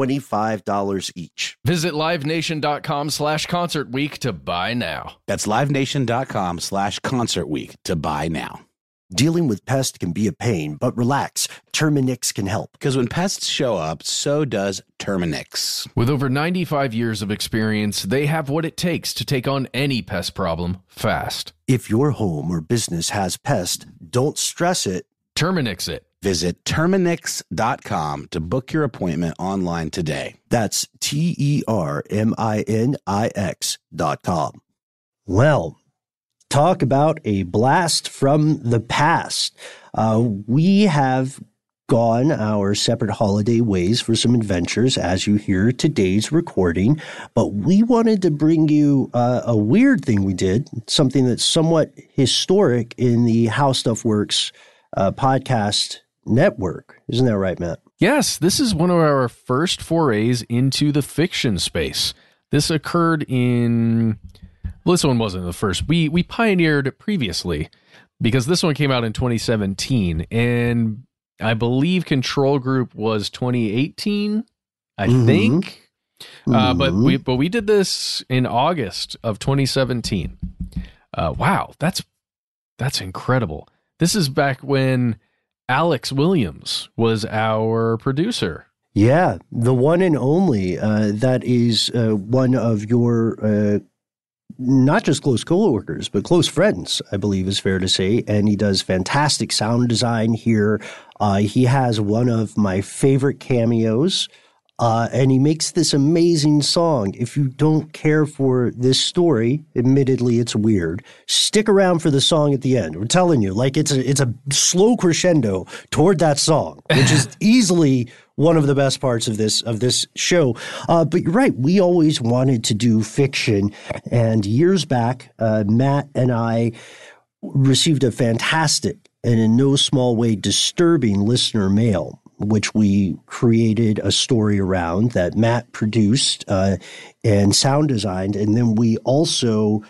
$25 each. Visit livenation.com slash concert week to buy now. That's livenation.com slash concert week to buy now. Dealing with pests can be a pain, but relax. Terminix can help. Because when pests show up, so does Terminix. With over 95 years of experience, they have what it takes to take on any pest problem fast. If your home or business has pests, don't stress it. Terminix it. Visit Terminix.com to book your appointment online today. That's T E R M I N I X dot com. Well, talk about a blast from the past. Uh, we have gone our separate holiday ways for some adventures as you hear today's recording, but we wanted to bring you uh, a weird thing we did, something that's somewhat historic in the How Stuff Works uh, podcast network. Isn't that right, Matt? Yes, this is one of our first forays into the fiction space. This occurred in well, this one wasn't the first. We we pioneered previously because this one came out in 2017 and I believe Control Group was 2018, I Mhm. think. Uh, but Mhm. we but we did this in August of 2017. Uh, wow, that's that's incredible. This is back when Alex Williams was our producer. Yeah, the one and only. Uh, that is uh, one of your uh, not just close coworkers, but close friends, I believe is fair to say. And he does fantastic sound design here. Uh, he has one of my favorite cameos. Uh, and he makes this amazing song. If you don't care for this story, admittedly it's weird. Stick around for the song at the end. We're telling you, like it's a it's a slow crescendo toward that song, which is easily one of the best parts of this of this show. Uh, but you're right, we always wanted to do fiction, and years back, uh, Matt and I received a fantastic and in no small way disturbing listener mail which we created a story around that Matt produced uh, and sound designed. And then we also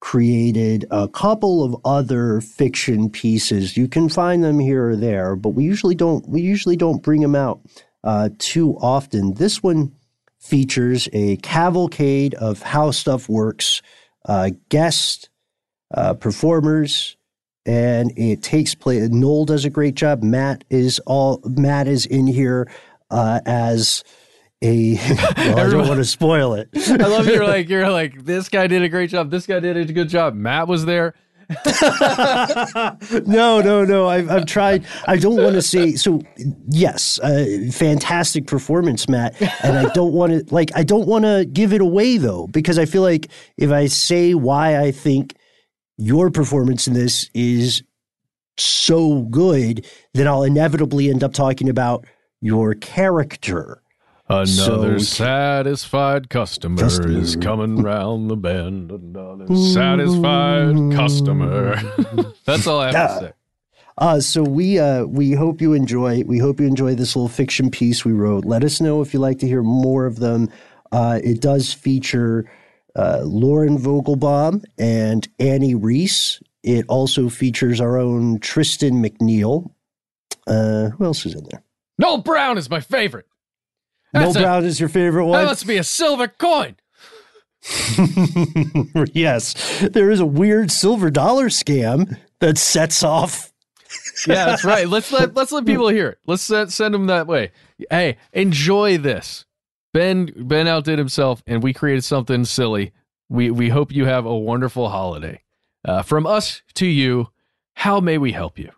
created a couple of other fiction pieces. You can find them here or there, but we usually don't we usually don't bring them out uh, too often. This one features a cavalcade of how stuff works, uh, guest uh, performers, and it takes place. Noel does a great job. Matt is all Matt is in here uh, as a. well, I don't want to spoil it. I love you're like you're like this guy did a great job. This guy did a good job. Matt was there. no, no, no. I've, I've tried. I don't want to say. So, yes, uh, fantastic performance, Matt. And I don't want to like. I don't want to give it away though, because I feel like if I say why I think your performance in this is so good, that I'll inevitably end up talking about your character. Another So- satisfied customer, Customer. is coming round the bend. Another satisfied customer. That's all I have to say. Uh, so we uh, we hope you enjoy. We hope you enjoy this little fiction piece we wrote. Let us know if you like to hear more of them. Uh, it does feature uh, Lauren Vogelbaum and Annie Reese. It also features our own Tristan McNeil. Uh, who else is in there? Noel Brown is my favorite. Noel a- Brown is your favorite one? That must be a silver coin. yes, there is a weird silver dollar scam that sets off. Yeah, that's right. Let's let let's let people hear it. Let's set, send them that way. Hey, enjoy this. Ben Ben outdid himself, and we created something silly. We we hope you have a wonderful holiday. Uh, from us to you, how may we help you?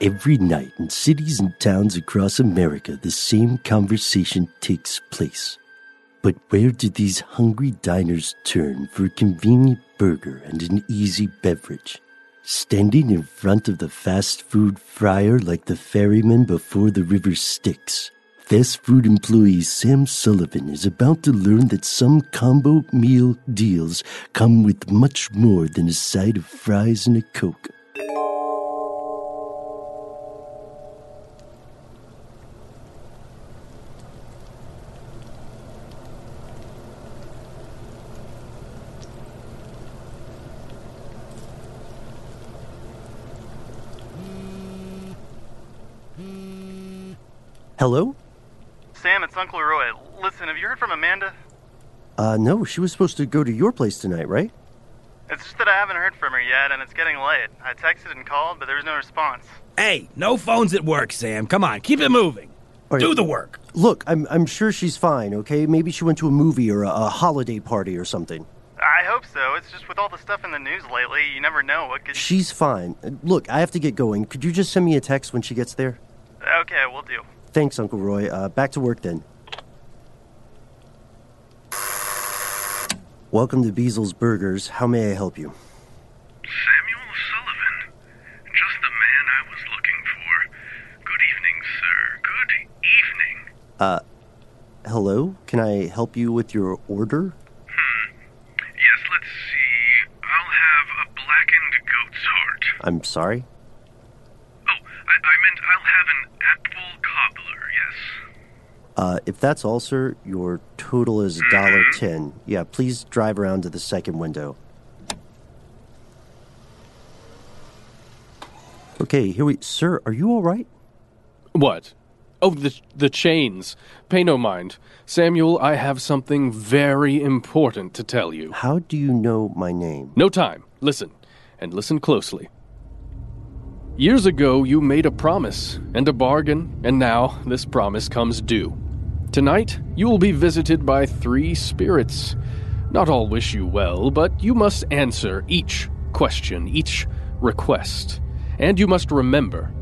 Every night in cities and towns across America, the same conversation takes place. But where do these hungry diners turn for a convenient burger and an easy beverage? Standing in front of the fast food fryer like the ferryman before the river Styx, fast food employee Sam Sullivan is about to learn that some combo meal deals come with much more than a side of fries and a Coke. Hello? Sam, it's Uncle Roy. Listen, have you heard from Amanda? Uh, no, she was supposed to go to your place tonight, right? It's just that I haven't heard from her yet, and it's getting late. I texted and called, but there was no response. Hey, no phones at work, Sam. Come on, keep it moving. All right. Do the work. Look, I'm I'm sure she's fine. Okay, maybe she went to a movie or a, a holiday party or something. I hope so. It's just with all the stuff in the news lately, you never know what could. She's fine. Look, I have to get going. Could you just send me a text when she gets there? Okay, we'll do. Thanks, Uncle Roy. Uh, back to work then. Welcome to Beasel's Burgers. How may I help you? Samuel Sullivan. Just the man I was looking for. Good evening, sir. Good evening. Uh, hello? Can I help you with your order? Hmm. Yes, let's see. I'll have a blackened goat's heart. I'm sorry. Oh, I, I meant I'll have an apple cobbler, yes. Uh, if that's all, sir, your total is a dollar ten. Yeah, please drive around to the second window. Okay, here we. Sir, are you all right? What? Oh, the the chains. Pay no mind. Samuel, I have something very important to tell you. How do you know my name? No time. Listen, and listen closely. Years ago, you made a promise and a bargain, and now this promise comes due. Tonight, you will be visited by three spirits. Not all wish you well, but you must answer each question, each request. And you must remember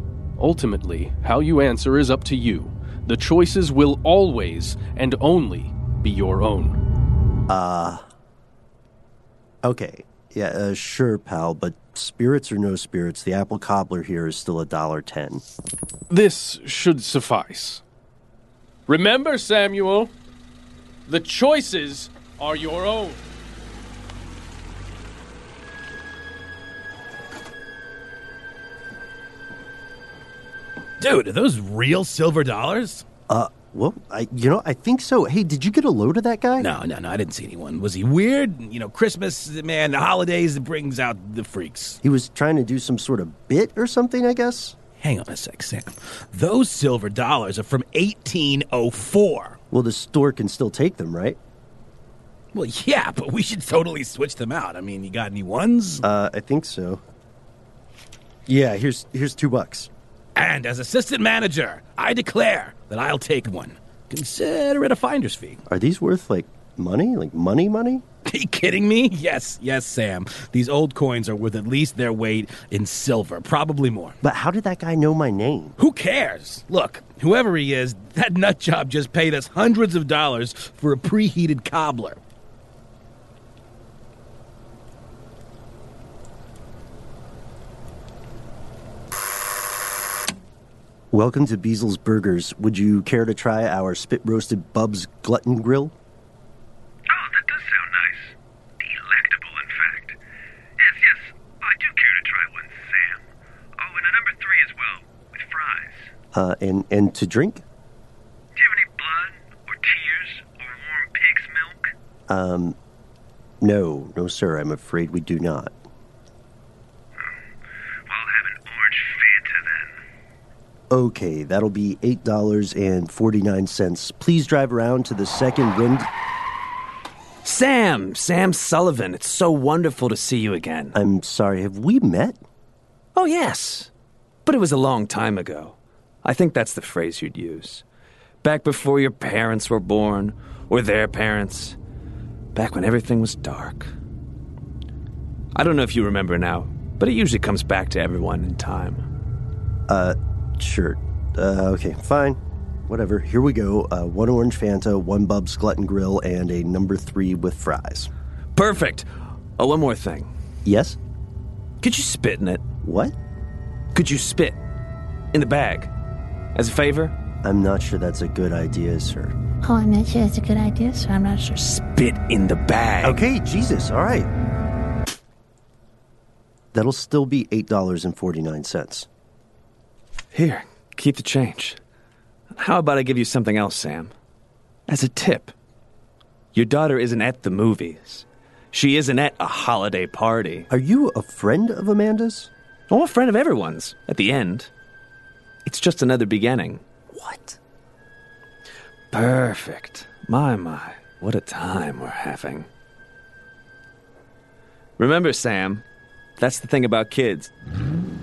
ultimately, how you answer is up to you. The choices will always and only be your own. Uh. Okay. Yeah, uh, sure, pal, but spirits or no spirits, the apple cobbler here is still a dollar ten. This should suffice. Remember, Samuel, the choices are your own. Dude, are those real silver dollars? Uh, well, I, you know, I think so. Hey, did you get a load of that guy? No, no, no, I didn't see anyone. Was he weird? You know, Christmas, man, the holidays, it brings out the freaks. He was trying to do some sort of bit or something, I guess. Hang on a sec, Sam. Those silver dollars are from 1804. Well, the store can still take them, right? Well, yeah, but we should totally switch them out. I mean, you got any ones? Uh, I think so. Yeah, here's here's two bucks. And as assistant manager, I declare that I'll take one. Consider it a finder's fee. Are these worth like money? Like money, money? Are you kidding me? Yes, yes, Sam. These old coins are worth at least their weight in silver, probably more. But how did that guy know my name? Who cares? Look, whoever he is, that nut job just paid us hundreds of dollars for a preheated cobbler. Welcome to Beazel's Burgers. Would you care to try our spit roasted Bub's Glutton Grill? Oh, that does sound nice. Delectable, in fact. Yes, yes, I do care to try one, Sam. Oh, and a number three as well, with fries. Uh, and, and to drink? Do you have any blood, or tears, or warm pig's milk? Um, no, no, sir, I'm afraid we do not. Okay, that'll be eight dollars and forty nine cents. Please drive around to the second wind. Sam! Sam Sullivan, it's so wonderful to see you again. I'm sorry, have we met? Oh, yes. But it was a long time ago. I think that's the phrase you'd use. Back before your parents were born, or their parents. Back when everything was dark. I don't know if you remember now, but it usually comes back to everyone in time. Uh, sure. Uh, okay, fine. Whatever. Here we go. Uh, one orange Fanta, one Bub's Glutton Grill, and a number three with fries. Perfect! Oh, one more thing. Yes? Could you spit in it? What? Could you spit in the bag? As a favor? I'm not sure that's a good idea, sir. Oh, I'm not sure it's a good idea, sir. I'm not sure. Spit in the bag. Okay, Jesus, all right. That'll still be $8.49. Here, keep the change. How about I give you something else, Sam? As a tip. Your daughter isn't at the movies. She isn't at a holiday party. Are you a friend of Amanda's? Oh, a friend of everyone's, at the end. It's just another beginning. What? Perfect. My, my. What a time we're having. Remember, Sam, that's the thing about kids.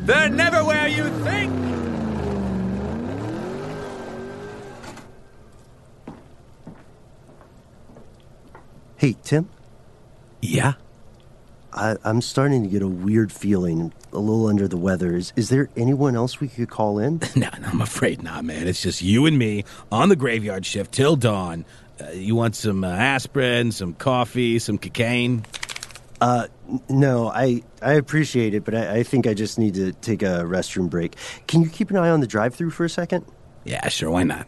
They're never where you think! Hey, Tim? Yeah? I, I'm starting to get a weird feeling, a little under the weather. Is, is there anyone else we could call in? no, no, I'm afraid not, man. It's just you and me on the graveyard shift till dawn. Uh, you want some uh, aspirin, some coffee, some cocaine? Uh, no, I, I appreciate it, but I, I think I just need to take a restroom break. Can you keep an eye on the drive through for a second? Yeah, sure, why not?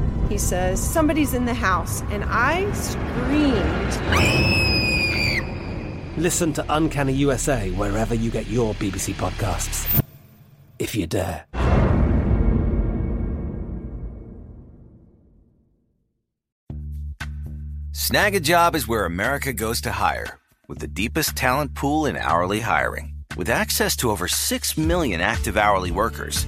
He says, Somebody's in the house, and I screamed. Listen to Uncanny USA wherever you get your BBC podcasts, if you dare. Snagajob is where America goes to hire, with the deepest talent pool in hourly hiring. With access to over 6 million active hourly workers,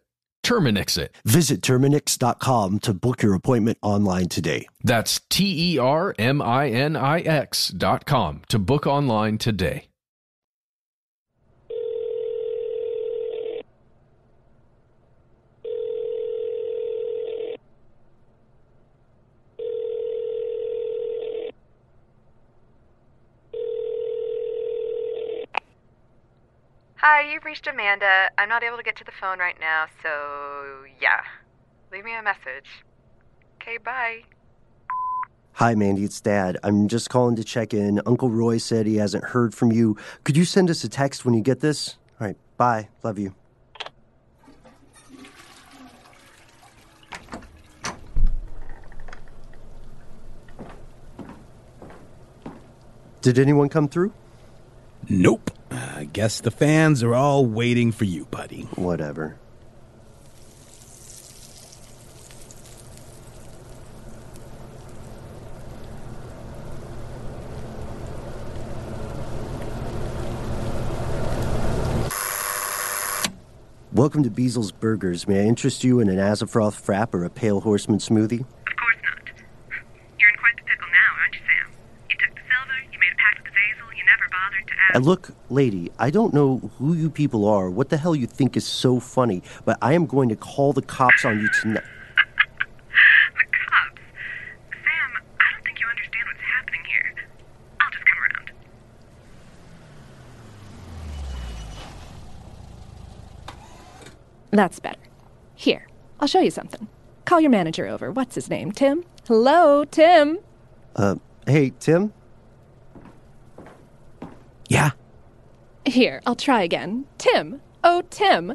Terminix it. Visit Terminix.com to book your appointment online today. That's T E R M I N I X dot com to book online today. Hi, you've reached Amanda. I'm not able to get to the phone right now, so yeah. Leave me a message. Okay, bye. Hi, Mandy, it's Dad. I'm just calling to check in. Uncle Roy said he hasn't heard from you. Could you send us a text when you get this? All right, bye. Love you. Did anyone come through? Nope. I guess the fans are all waiting for you, buddy. Whatever. Welcome to Beasel's Burgers. May I interest you in an Azathoth frap or a Pale Horseman smoothie? Of course not. You're in quite the pickle now, aren't you, Sam? You took the silver, you made a pact with Azazel, you never bothered to ask. Uh, look, lady, I don't know who you people are, what the hell you think is so funny, but I am going to call the cops on you tonight. the cops. Sam, I don't think you understand what's happening here. I'll just come around. That's better. Here, I'll show you something. Call your manager over. What's his name? Tim? Hello, Tim? Uh, hey, Tim? Yeah? Here, I'll try again. Tim! Oh, Tim!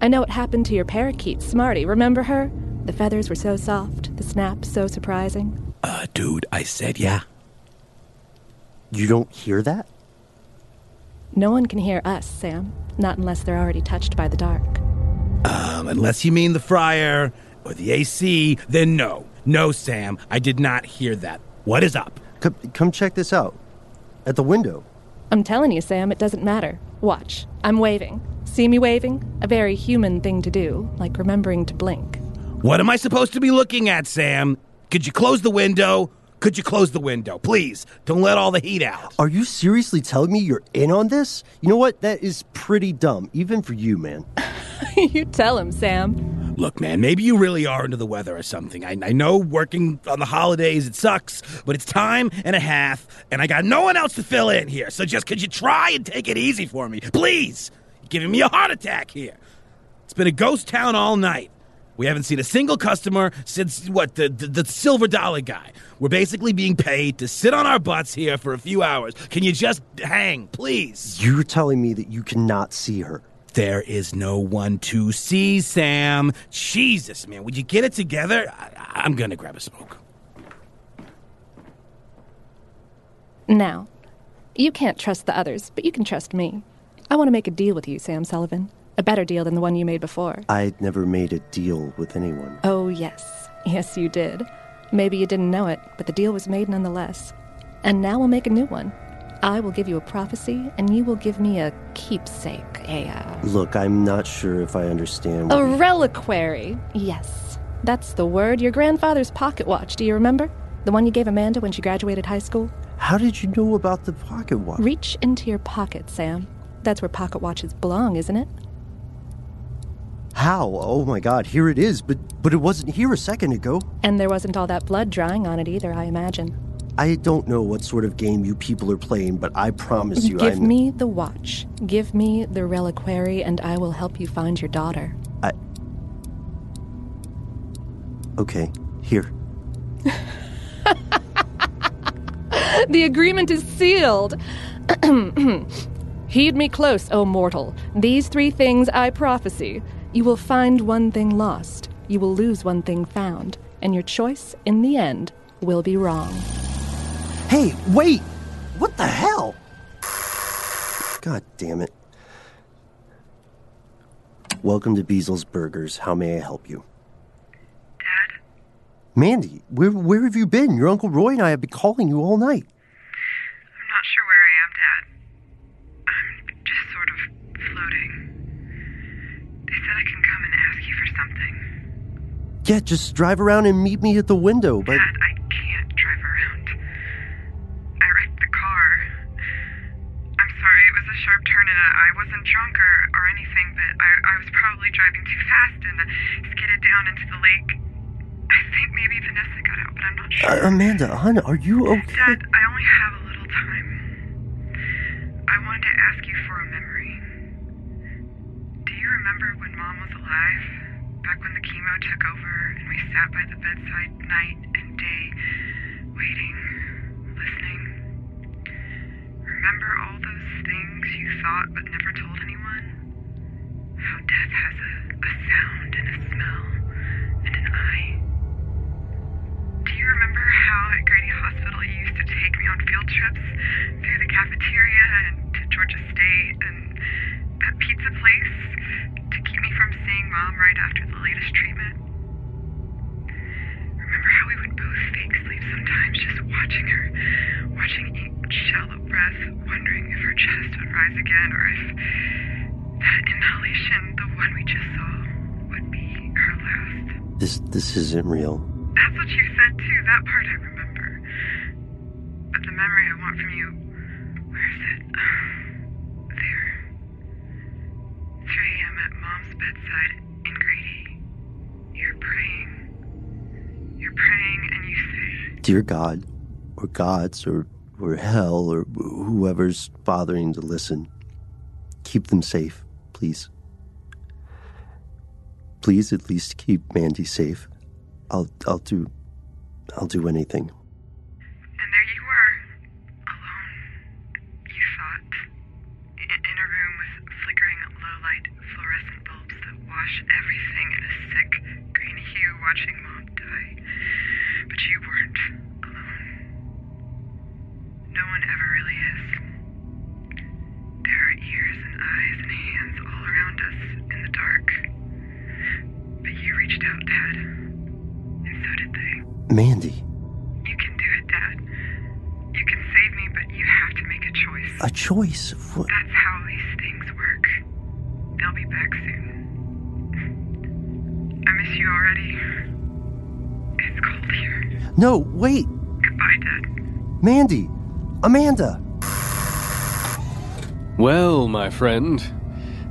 I know what happened to your parakeet, Smarty. Remember her? The feathers were so soft, the snap so surprising. Uh, dude, I said yeah. You don't hear that? No one can hear us, Sam. Not unless they're already touched by the dark. Um, unless you mean the fryer or the AC, then no. No, Sam, I did not hear that. What is up? Come, come check this out. At the window. I'm telling you, Sam, it doesn't matter. Watch. I'm waving. See me waving? A very human thing to do, like remembering to blink. What am I supposed to be looking at, Sam? Could you close the window? Could you close the window? Please, don't let all the heat out. Are you seriously telling me you're in on this? You know what? That is pretty dumb, even for you, man. you tell him, Sam. Look, man, maybe you really are into the weather or something. I, I know working on the holidays, it sucks, but it's time and a half, and I got no one else to fill in here. So just could you try and take it easy for me? Please! You're giving me a heart attack here. It's been a ghost town all night. We haven't seen a single customer since, what, the, the, the silver dollar guy. We're basically being paid to sit on our butts here for a few hours. Can you just hang, please? You're telling me that you cannot see her. There is no one to see, Sam. Jesus, man, would you get it together? I, I'm gonna grab a smoke. Now, you can't trust the others, but you can trust me. I want to make a deal with you, Sam Sullivan. A better deal than the one you made before. I'd never made a deal with anyone. Oh, yes. Yes, you did. Maybe you didn't know it, but the deal was made nonetheless. And now we'll make a new one. I will give you a prophecy, and you will give me a keepsake, a, uh, Look, I'm not sure if I understand. a reliquary. Yes, that's the word. Your grandfather's pocket watch, do you remember? The one you gave Amanda when she graduated high school? How did you know about the pocket watch? Reach into your pocket, Sam. That's where pocket watches belong, isn't it? How? Oh my god, here it is, but but it wasn't here a second ago. And there wasn't all that blood drying on it either, I imagine. I don't know what sort of game you people are playing, but I promise you Give I'm me the watch. Give me the reliquary, and I will help you find your daughter. I Okay, here. the agreement is sealed. Heed me close, O mortal. These three things I prophesy. You will find one thing lost, you will lose one thing found, and your choice, in the end, will be wrong. Hey, wait! What the hell? God damn it. Welcome to Beasel's Burgers. How may I help you? Dad? Mandy, where, where have you been? Your Uncle Roy and I have been calling you all night. I'm not sure where I am, Dad. I'm just sort of floating. They said I can come and ask you for something. Yeah, just drive around and meet me at the window, but. Dad, I wasn't drunk or, or anything, but I, I was probably driving too fast and skidded down into the lake. I think maybe Vanessa got out, but I'm not sure. Uh, Amanda, hon, are you okay? Dad, I only have a little time. I wanted to ask you for a memory. Do you remember when Mom was alive? Back when the chemo took over and we sat by the bedside night and day, waiting? Remember all those things you thought but never told anyone? How death has a, a sound and a smell and an eye. Do you remember how at Grady Hospital you used to take me on field trips through the cafeteria and to Georgia State and that pizza place to keep me from seeing Mom right after the latest treatment? Remember how we would both fake sleep sometimes just watching her, watching each shallow breath, wondering if her chest would rise again or if that inhalation, the one we just saw, would be her last? This this isn't real. That's what you said too. That part I remember. But the memory I want from you, where is it? There. 3 a.m. at Mom's bedside in Grady. You're praying. You're praying and you say, Dear God, or gods, or, or hell, or whoever's bothering to listen, keep them safe, please. Please at least keep Mandy safe. I'll I'll do I'll do anything. Choice. a choice. What? That's how these things work. They'll be back soon. I miss you already. It's cold here. No, wait, Goodbye, Dad. Mandy, Amanda. Well, my friend,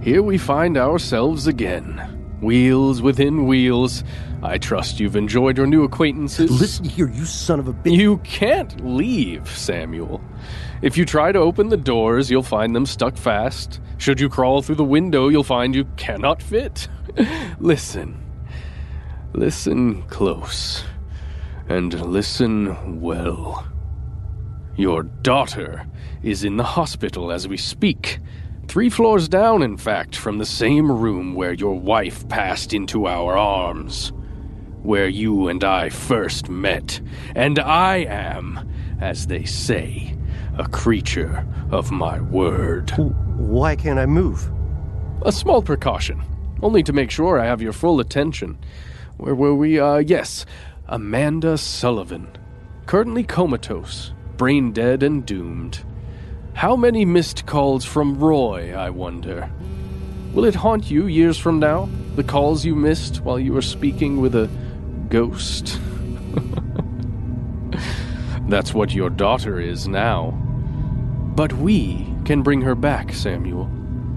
here we find ourselves again. Wheels within wheels. I trust you've enjoyed your new acquaintances. Listen here, you son of a bitch. You can't leave, Samuel. If you try to open the doors, you'll find them stuck fast. Should you crawl through the window, you'll find you cannot fit. listen. Listen close. And listen well. Your daughter is in the hospital as we speak. Three floors down, in fact, from the same room where your wife passed into our arms. Where you and I first met. And I am, as they say, a creature of my word. Why can't I move? A small precaution, only to make sure I have your full attention. Where were we? Uh, yes, Amanda Sullivan. Currently comatose, brain dead and doomed. How many missed calls from Roy, I wonder? Will it haunt you years from now? The calls you missed while you were speaking with a ghost? That's what your daughter is now. But we can bring her back, Samuel.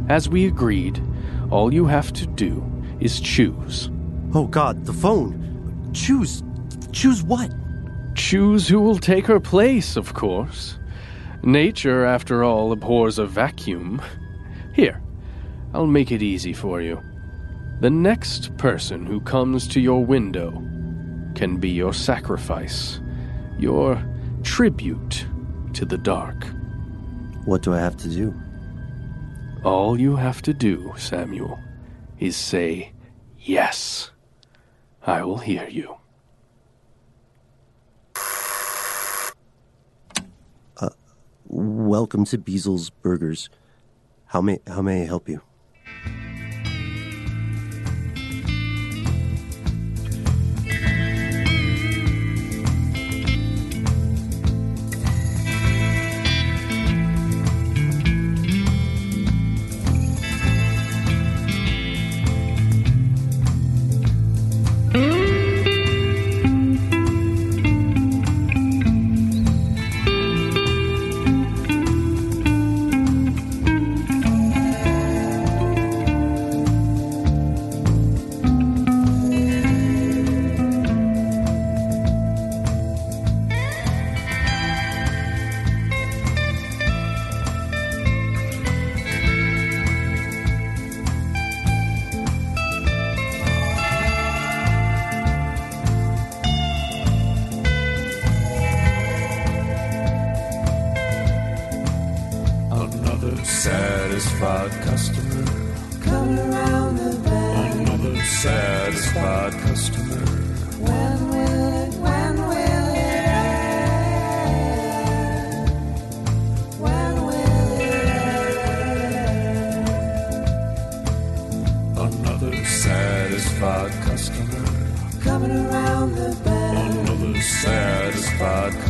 As we agreed, all you have to do is choose. Oh God, the phone. Choose. Choose what? Choose who will take her place, of course. Nature, after all, abhors a vacuum. Here, I'll make it easy for you. The next person who comes to your window can be your sacrifice, your tribute to the dark. What do I have to do? All you have to do, Samuel, is say, Yes. I will hear you. Uh, welcome to Beasel's Burgers. How may how may I help you? Satisfied customer. Come around the bend. Another satisfied customer. When will it, when will it end? When will it end? Another satisfied customer. Coming around the bend. Another satisfied customer.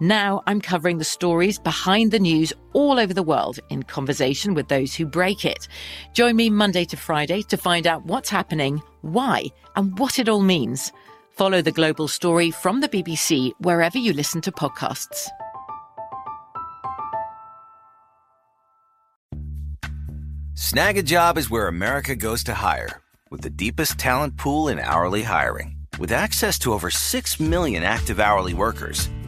Now I'm covering the stories behind the news all over the world in conversation with those who break it. Join me Monday to Friday to find out what's happening, why, and what it all means. Follow The Global Story from the BBC wherever you listen to podcasts. Snagajob is where America goes to hire, with the deepest talent pool in hourly hiring. With access to over 6 million active hourly workers,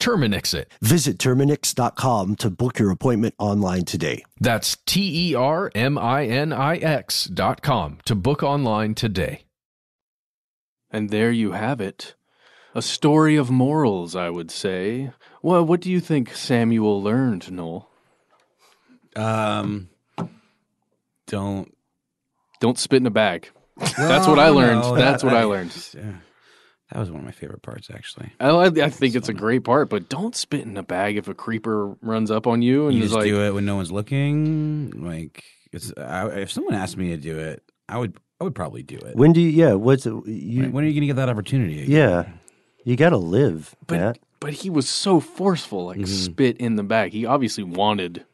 Terminix it. Visit Terminix.com to book your appointment online today. That's T E R M I N I X dot com to book online today. And there you have it. A story of morals, I would say. Well, what do you think Samuel learned, Noel? Um, don't don't spit in a bag. That's what I learned. That's what I learned. Yeah. That was one of my favorite parts, actually. I, I think it's a great part, but don't spit in a bag if a creeper runs up on you and You just like, do it when no one's looking. Like, it's I, if someone asked me to do it, I would I would probably do it. When do you, yeah, what's, it- you, when, when are you going to get that opportunity? again? yeah, you got to live, Matt. but he was so forceful, like Mm-hmm. spit in the bag. He obviously wanted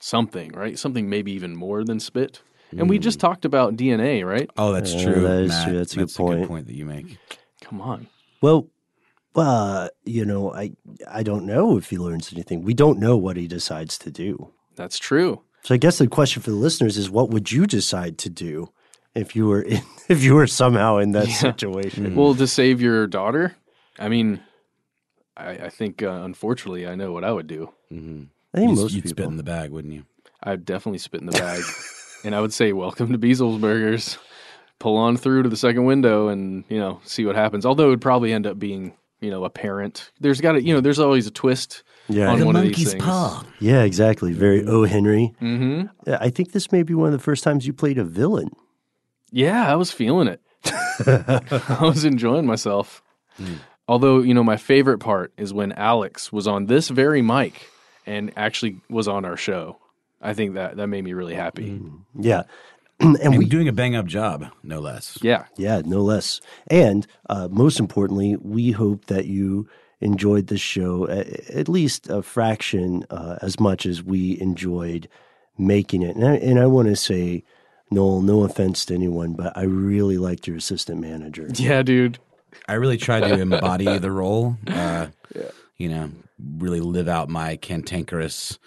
something, right? Something maybe even more than spit. And we just talked about DNA, right? Oh, that's Yeah, true. that is Matt. true. That's a good point. point that you make. Come on. Well, uh, you know, I I don't know if he learns anything. We don't know what he decides to do. That's true. So I guess the question for the listeners is, what would you decide to do if you were in, if you were somehow in that Yeah. situation? Well, to save your daughter, I mean, I, I think uh, unfortunately I know what I would do. Mm-hmm. I think you'd, most you'd people. spit in the bag, wouldn't you? I'd definitely spit in the bag, and I would say, "Welcome to Beazle's Burgers." Pull on through to the second window, and you know, see what happens. Although it would probably end up being, you know, a parent. There's got to, you know, there's always a twist Yeah. on The one of these things. Yeah, exactly. Very O. Henry. Mm-hmm. I think this may be one of the first times you played a villain. Yeah, I was feeling it. I was enjoying myself. Although, you know, my favorite part is when Alex was on this very mic and actually was on our show. I think that that made me really happy. Yeah. and, And we doing a bang up job, no less. Yeah. Yeah, no less. And uh, most importantly, we hope that you enjoyed this show a- at least a fraction uh, as much as we enjoyed making it. And I, and I want to say, Noel, no offense to anyone, but I really liked your assistant manager. Yeah, dude. I really tried to embody the role. Uh, You know, really live out my cantankerous,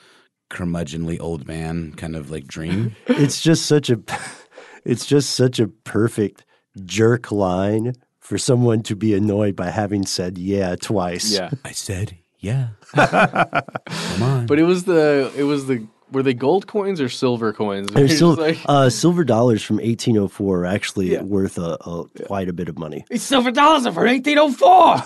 curmudgeonly old man kind of like dream. it's just such a, it's just such a perfect jerk line for someone to be annoyed by having said yeah twice. Yeah. I said, yeah. Come on. But it was the it was the were they gold coins or silver coins? They're You're still, like, uh, silver dollars from 1804 are actually worth a, a quite a bit of money. It's silver dollars are for 1804.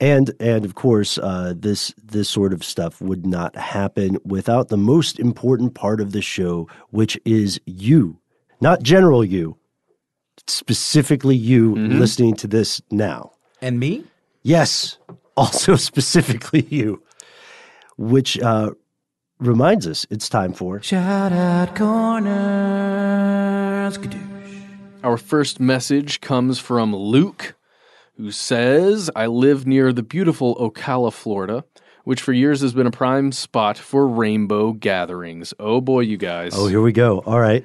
And and of course, uh, this this sort of stuff would not happen without the most important part of the show, which is you, not general you, specifically you listening to this now. And me? Yes, also specifically you, which uh, reminds us it's time for Shout out corners. Our first message comes from Luke, who says, I live near the beautiful Ocala, Florida, which for years has been a prime spot for rainbow gatherings. Oh boy, you guys. Oh, here we go. All right.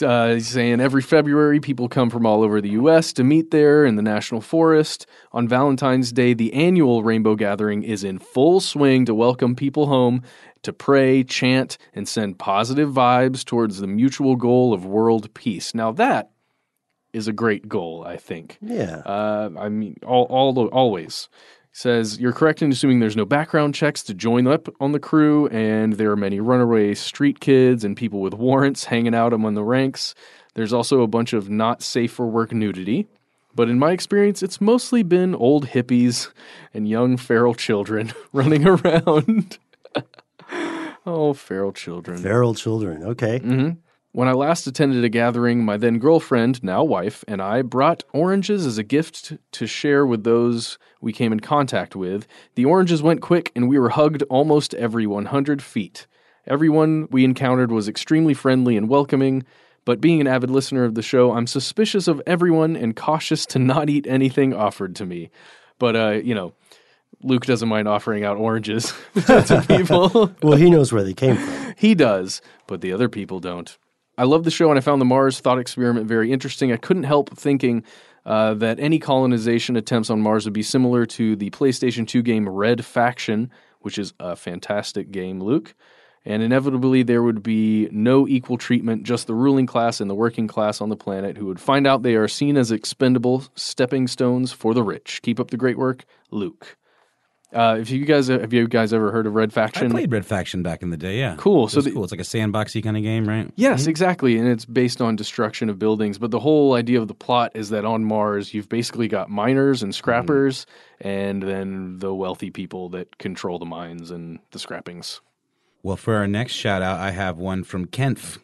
Uh, saying every February, people come from all over the U.S. to meet there in the National Forest. On Valentine's Day, the annual Rainbow Gathering is in full swing to welcome people home, to pray, chant, and send positive vibes towards the mutual goal of world peace. Now, that is a great goal, I think. Yeah. Uh, I mean, all, all the, always says you're correct in assuming there's no background checks to join up on the crew, and there are many runaway street kids and people with warrants hanging out among the ranks. There's also a bunch of not safe for work nudity. But in my experience, it's mostly been old hippies and young feral children running around. oh, feral children. feral children. Okay. hmm When I last attended a gathering, my then girlfriend, now wife, and I brought oranges as a gift to share with those we came in contact with. The oranges went quick, and we were hugged almost every 100 feet. Everyone we encountered was extremely friendly and welcoming, but being an avid listener of the show, I'm suspicious of everyone and cautious to not eat anything offered to me. But, uh, you know, Luke doesn't mind offering out oranges to people. well, he knows where they came from. he does, but the other people don't. I love the show, and I found the Mars thought experiment very interesting. I couldn't help thinking uh, that any colonization attempts on Mars would be similar to the PlayStation 2 game Red Faction, which is a fantastic game, Luke. And inevitably, there would be no equal treatment, just the ruling class and the working class on the planet who would find out they are seen as expendable stepping stones for the rich. Keep up the great work, Luke. Uh, if you guys have you guys ever heard of Red Faction? I played Red Faction back in the day. Yeah, Cool, It so was the- cool. It's like a sandboxy kind of game, right? Yes, exactly. And it's based on destruction of buildings. But the whole idea of the plot is that on Mars, you've basically got miners and scrappers, and then the wealthy people that control the mines and the scrappings. Well, for our next shout out, I have one from Kenf.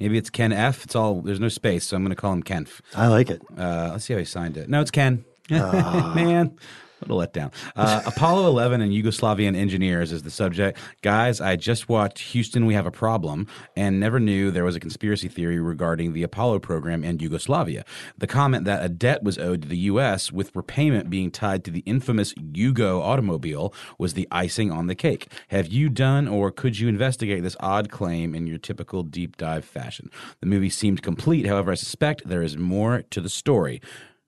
Maybe it's Ken F. It's all there's no space, so I'm going to call him Kenf. I like it. Uh, let's see how he signed it. No, it's Ken. Ah. Man, what a letdown. Uh, Apollo 11 and Yugoslavian engineers is the subject. Guys, I just watched Houston, We Have a Problem, and never knew there was a conspiracy theory regarding the Apollo program and Yugoslavia. The comment that a debt was owed to the U.S., with repayment being tied to the infamous Yugo automobile, was the icing on the cake. Have you done or could you investigate this odd claim in your typical deep dive fashion? The movie seemed complete, however, I suspect there is more to the story.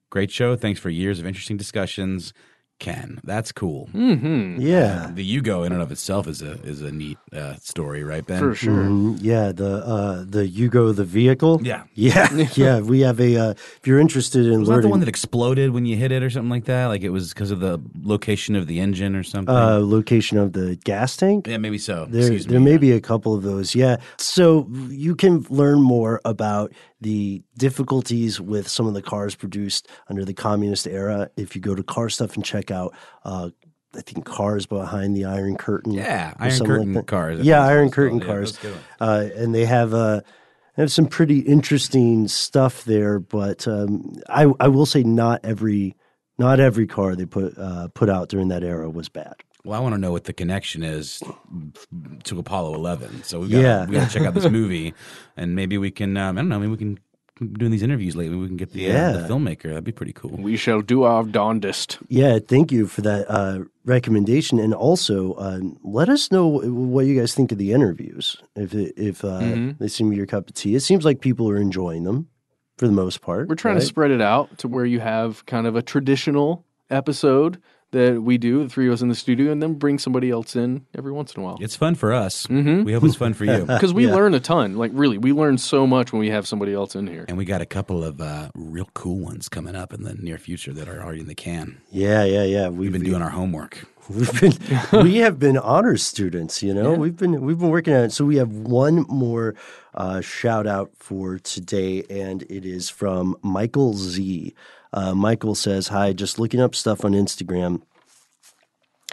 Great show. Thanks for years of interesting discussions. Ken, that's cool. Mm-hmm. Yeah. The Yugo in and of itself is a is a neat uh, story, right, Ben? Mhm. Yeah, the uh, the Yugo the vehicle. Yeah. yeah, yeah. We have a. Uh, if you're interested in Was that the one that exploded when you hit it or something like that? Like it was because of the location of the engine or something? uh, location of the gas tank. yeah, maybe so. There, Excuse there me. may be a couple of those. Yeah. So you can learn more about the difficulties with some of the cars produced under the communist era if you go to Car Stuff and check out. Uh, I think cars behind the Iron Curtain. Yeah, Iron Curtain that. cars, Yeah, Iron Curtain called. Cars. good Uh, and they have uh, have some pretty interesting stuff there. But um, I I will say not every not every car they put uh, put out during that era was bad. Well, I want to know what the connection is to Apollo 11. So we got Yeah. we got to check out this movie, and maybe we can. Um, I don't know. Maybe we can doing these interviews lately. We can get the, uh, the filmmaker. That'd be pretty cool. We shall do our darndest. Yeah, thank you for that uh, recommendation, and also um, let us know what you guys think of the interviews. If it, if uh, Mhm. they seem your cup of tea, it seems like people are enjoying them for the most part. We're trying right? to spread it out to where you have kind of a traditional episode that we do, the three of us in the studio, and then bring somebody else in every once in a while. It's fun for us. Mhm. We hope it's fun for you. Because we Yeah. learn a ton. Like, really, we learn so much when we have somebody else in here. And we got a couple of uh, real cool ones coming up in the near future that are already in the can. Yeah, yeah, yeah. We've been doing our homework. We've been we have been honor students, you know. We've been we've been working on it. So we have one more uh, shout out for today, and it is from Michael Z. Uh, Michael says, "Hi, just looking up stuff on Instagram."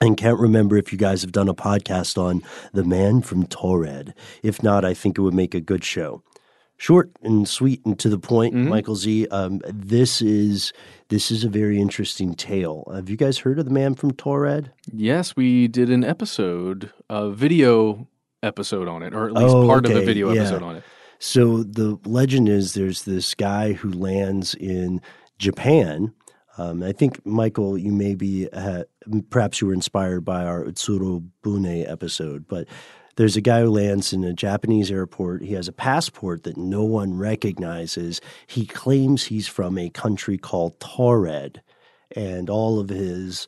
And can't remember if you guys have done a podcast on the man from Taured. If not, I think it would make a good show. Short and sweet and to the point, Michael Z. Um, this is this is a very interesting tale. Have you guys heard of the man from Taured? Yes, we did an episode, a video episode on it, or at least Oh, part of the video yeah. episode on it. So the legend is there's this guy who lands in Japan. Um, I think Michael, you maybe uh, perhaps you were inspired by our Utsuro Bune episode, but there's a guy who lands in a Japanese airport. He has a passport that no one recognizes. He claims he's from a country called Taured, and all of his,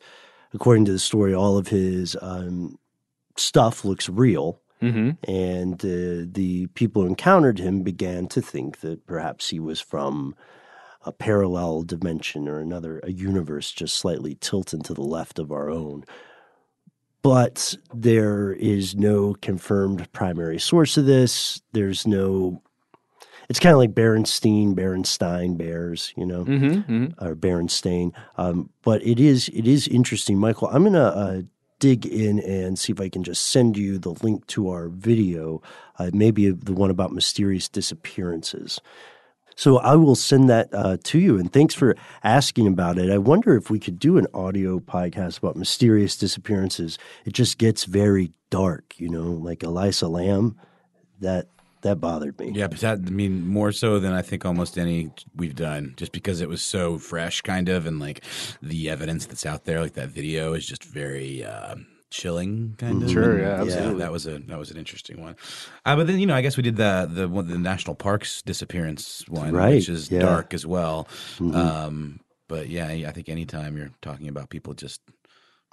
according to the story, all of his um, stuff looks real. Mm-hmm. And uh, the people who encountered him began to think that perhaps he was from a parallel dimension or another, a universe just slightly tilted to the left of our own. But there is no confirmed primary source of this. There's no. It's kind of like Berenstein, Berenstein Bears, you know, Mm-hmm. or Berenstain. Um, but it is it is interesting, Michael. I'm gonna uh, dig in and see if I can just send you the link to our video, uh, maybe the one about mysterious disappearances. So I will send that uh, to you, and thanks for asking about it. I wonder if we could do an audio podcast about mysterious disappearances. It just gets very dark, you know, like Elisa Lam. That that bothered me. Yeah, but that I mean more so than I think almost any we've done, just because it was so fresh, kind of, and like the evidence that's out there, like that video, is just very. Uh, chilling kind of Sure, And, yeah, absolutely. that was a that was an interesting one uh, but then you know i guess we did the the one the national parks disappearance one Right, which is yeah. dark as well Mhm. um but yeah i think anytime you're talking about people just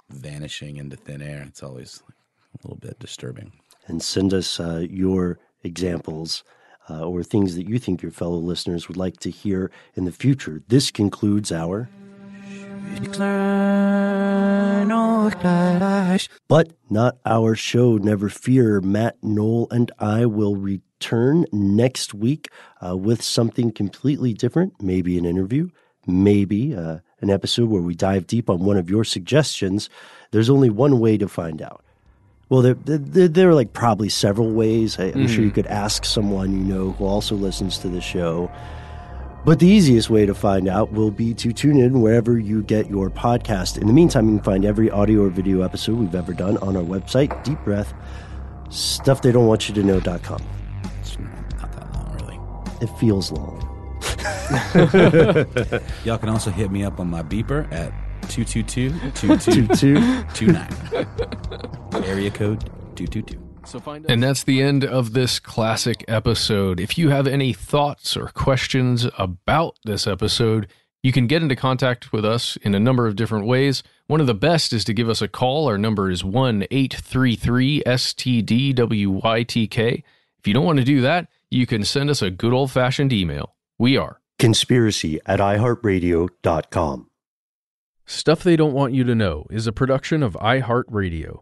vanishing into thin air it's always a little bit disturbing and send us uh, your examples uh, or things that you think your fellow listeners would like to hear in the future. This concludes our. But not our show, never fear. Matt, Noel, and I will return next week uh, with something completely different. Maybe an interview, maybe uh, an episode where we dive deep on one of your suggestions. There's only one way to find out. Well, there, there, there are like probably several ways. I, I'm sure you Mhm. could ask someone you know who also listens to the show. But the easiest way to find out will be to tune in wherever you get your podcast. In the meantime, you can find every audio or video episode we've ever done on our website, Deep Breath, stuff they don't want you to know.com. it's not that long really It feels long. Y'all can also hit me up on my beeper at 222-2229. Area code 222. So find And that's the end of this classic episode. If you have any thoughts or questions about this episode, you can get into contact with us in a number of different ways. One of the best is to give us a call. Our number is 1 833 STDWYTK. If you don't want to do that, you can send us a good old fashioned email. We are Conspiracy at iHeartRadio.com. Stuff They Don't Want You to Know is a production of iHeartRadio.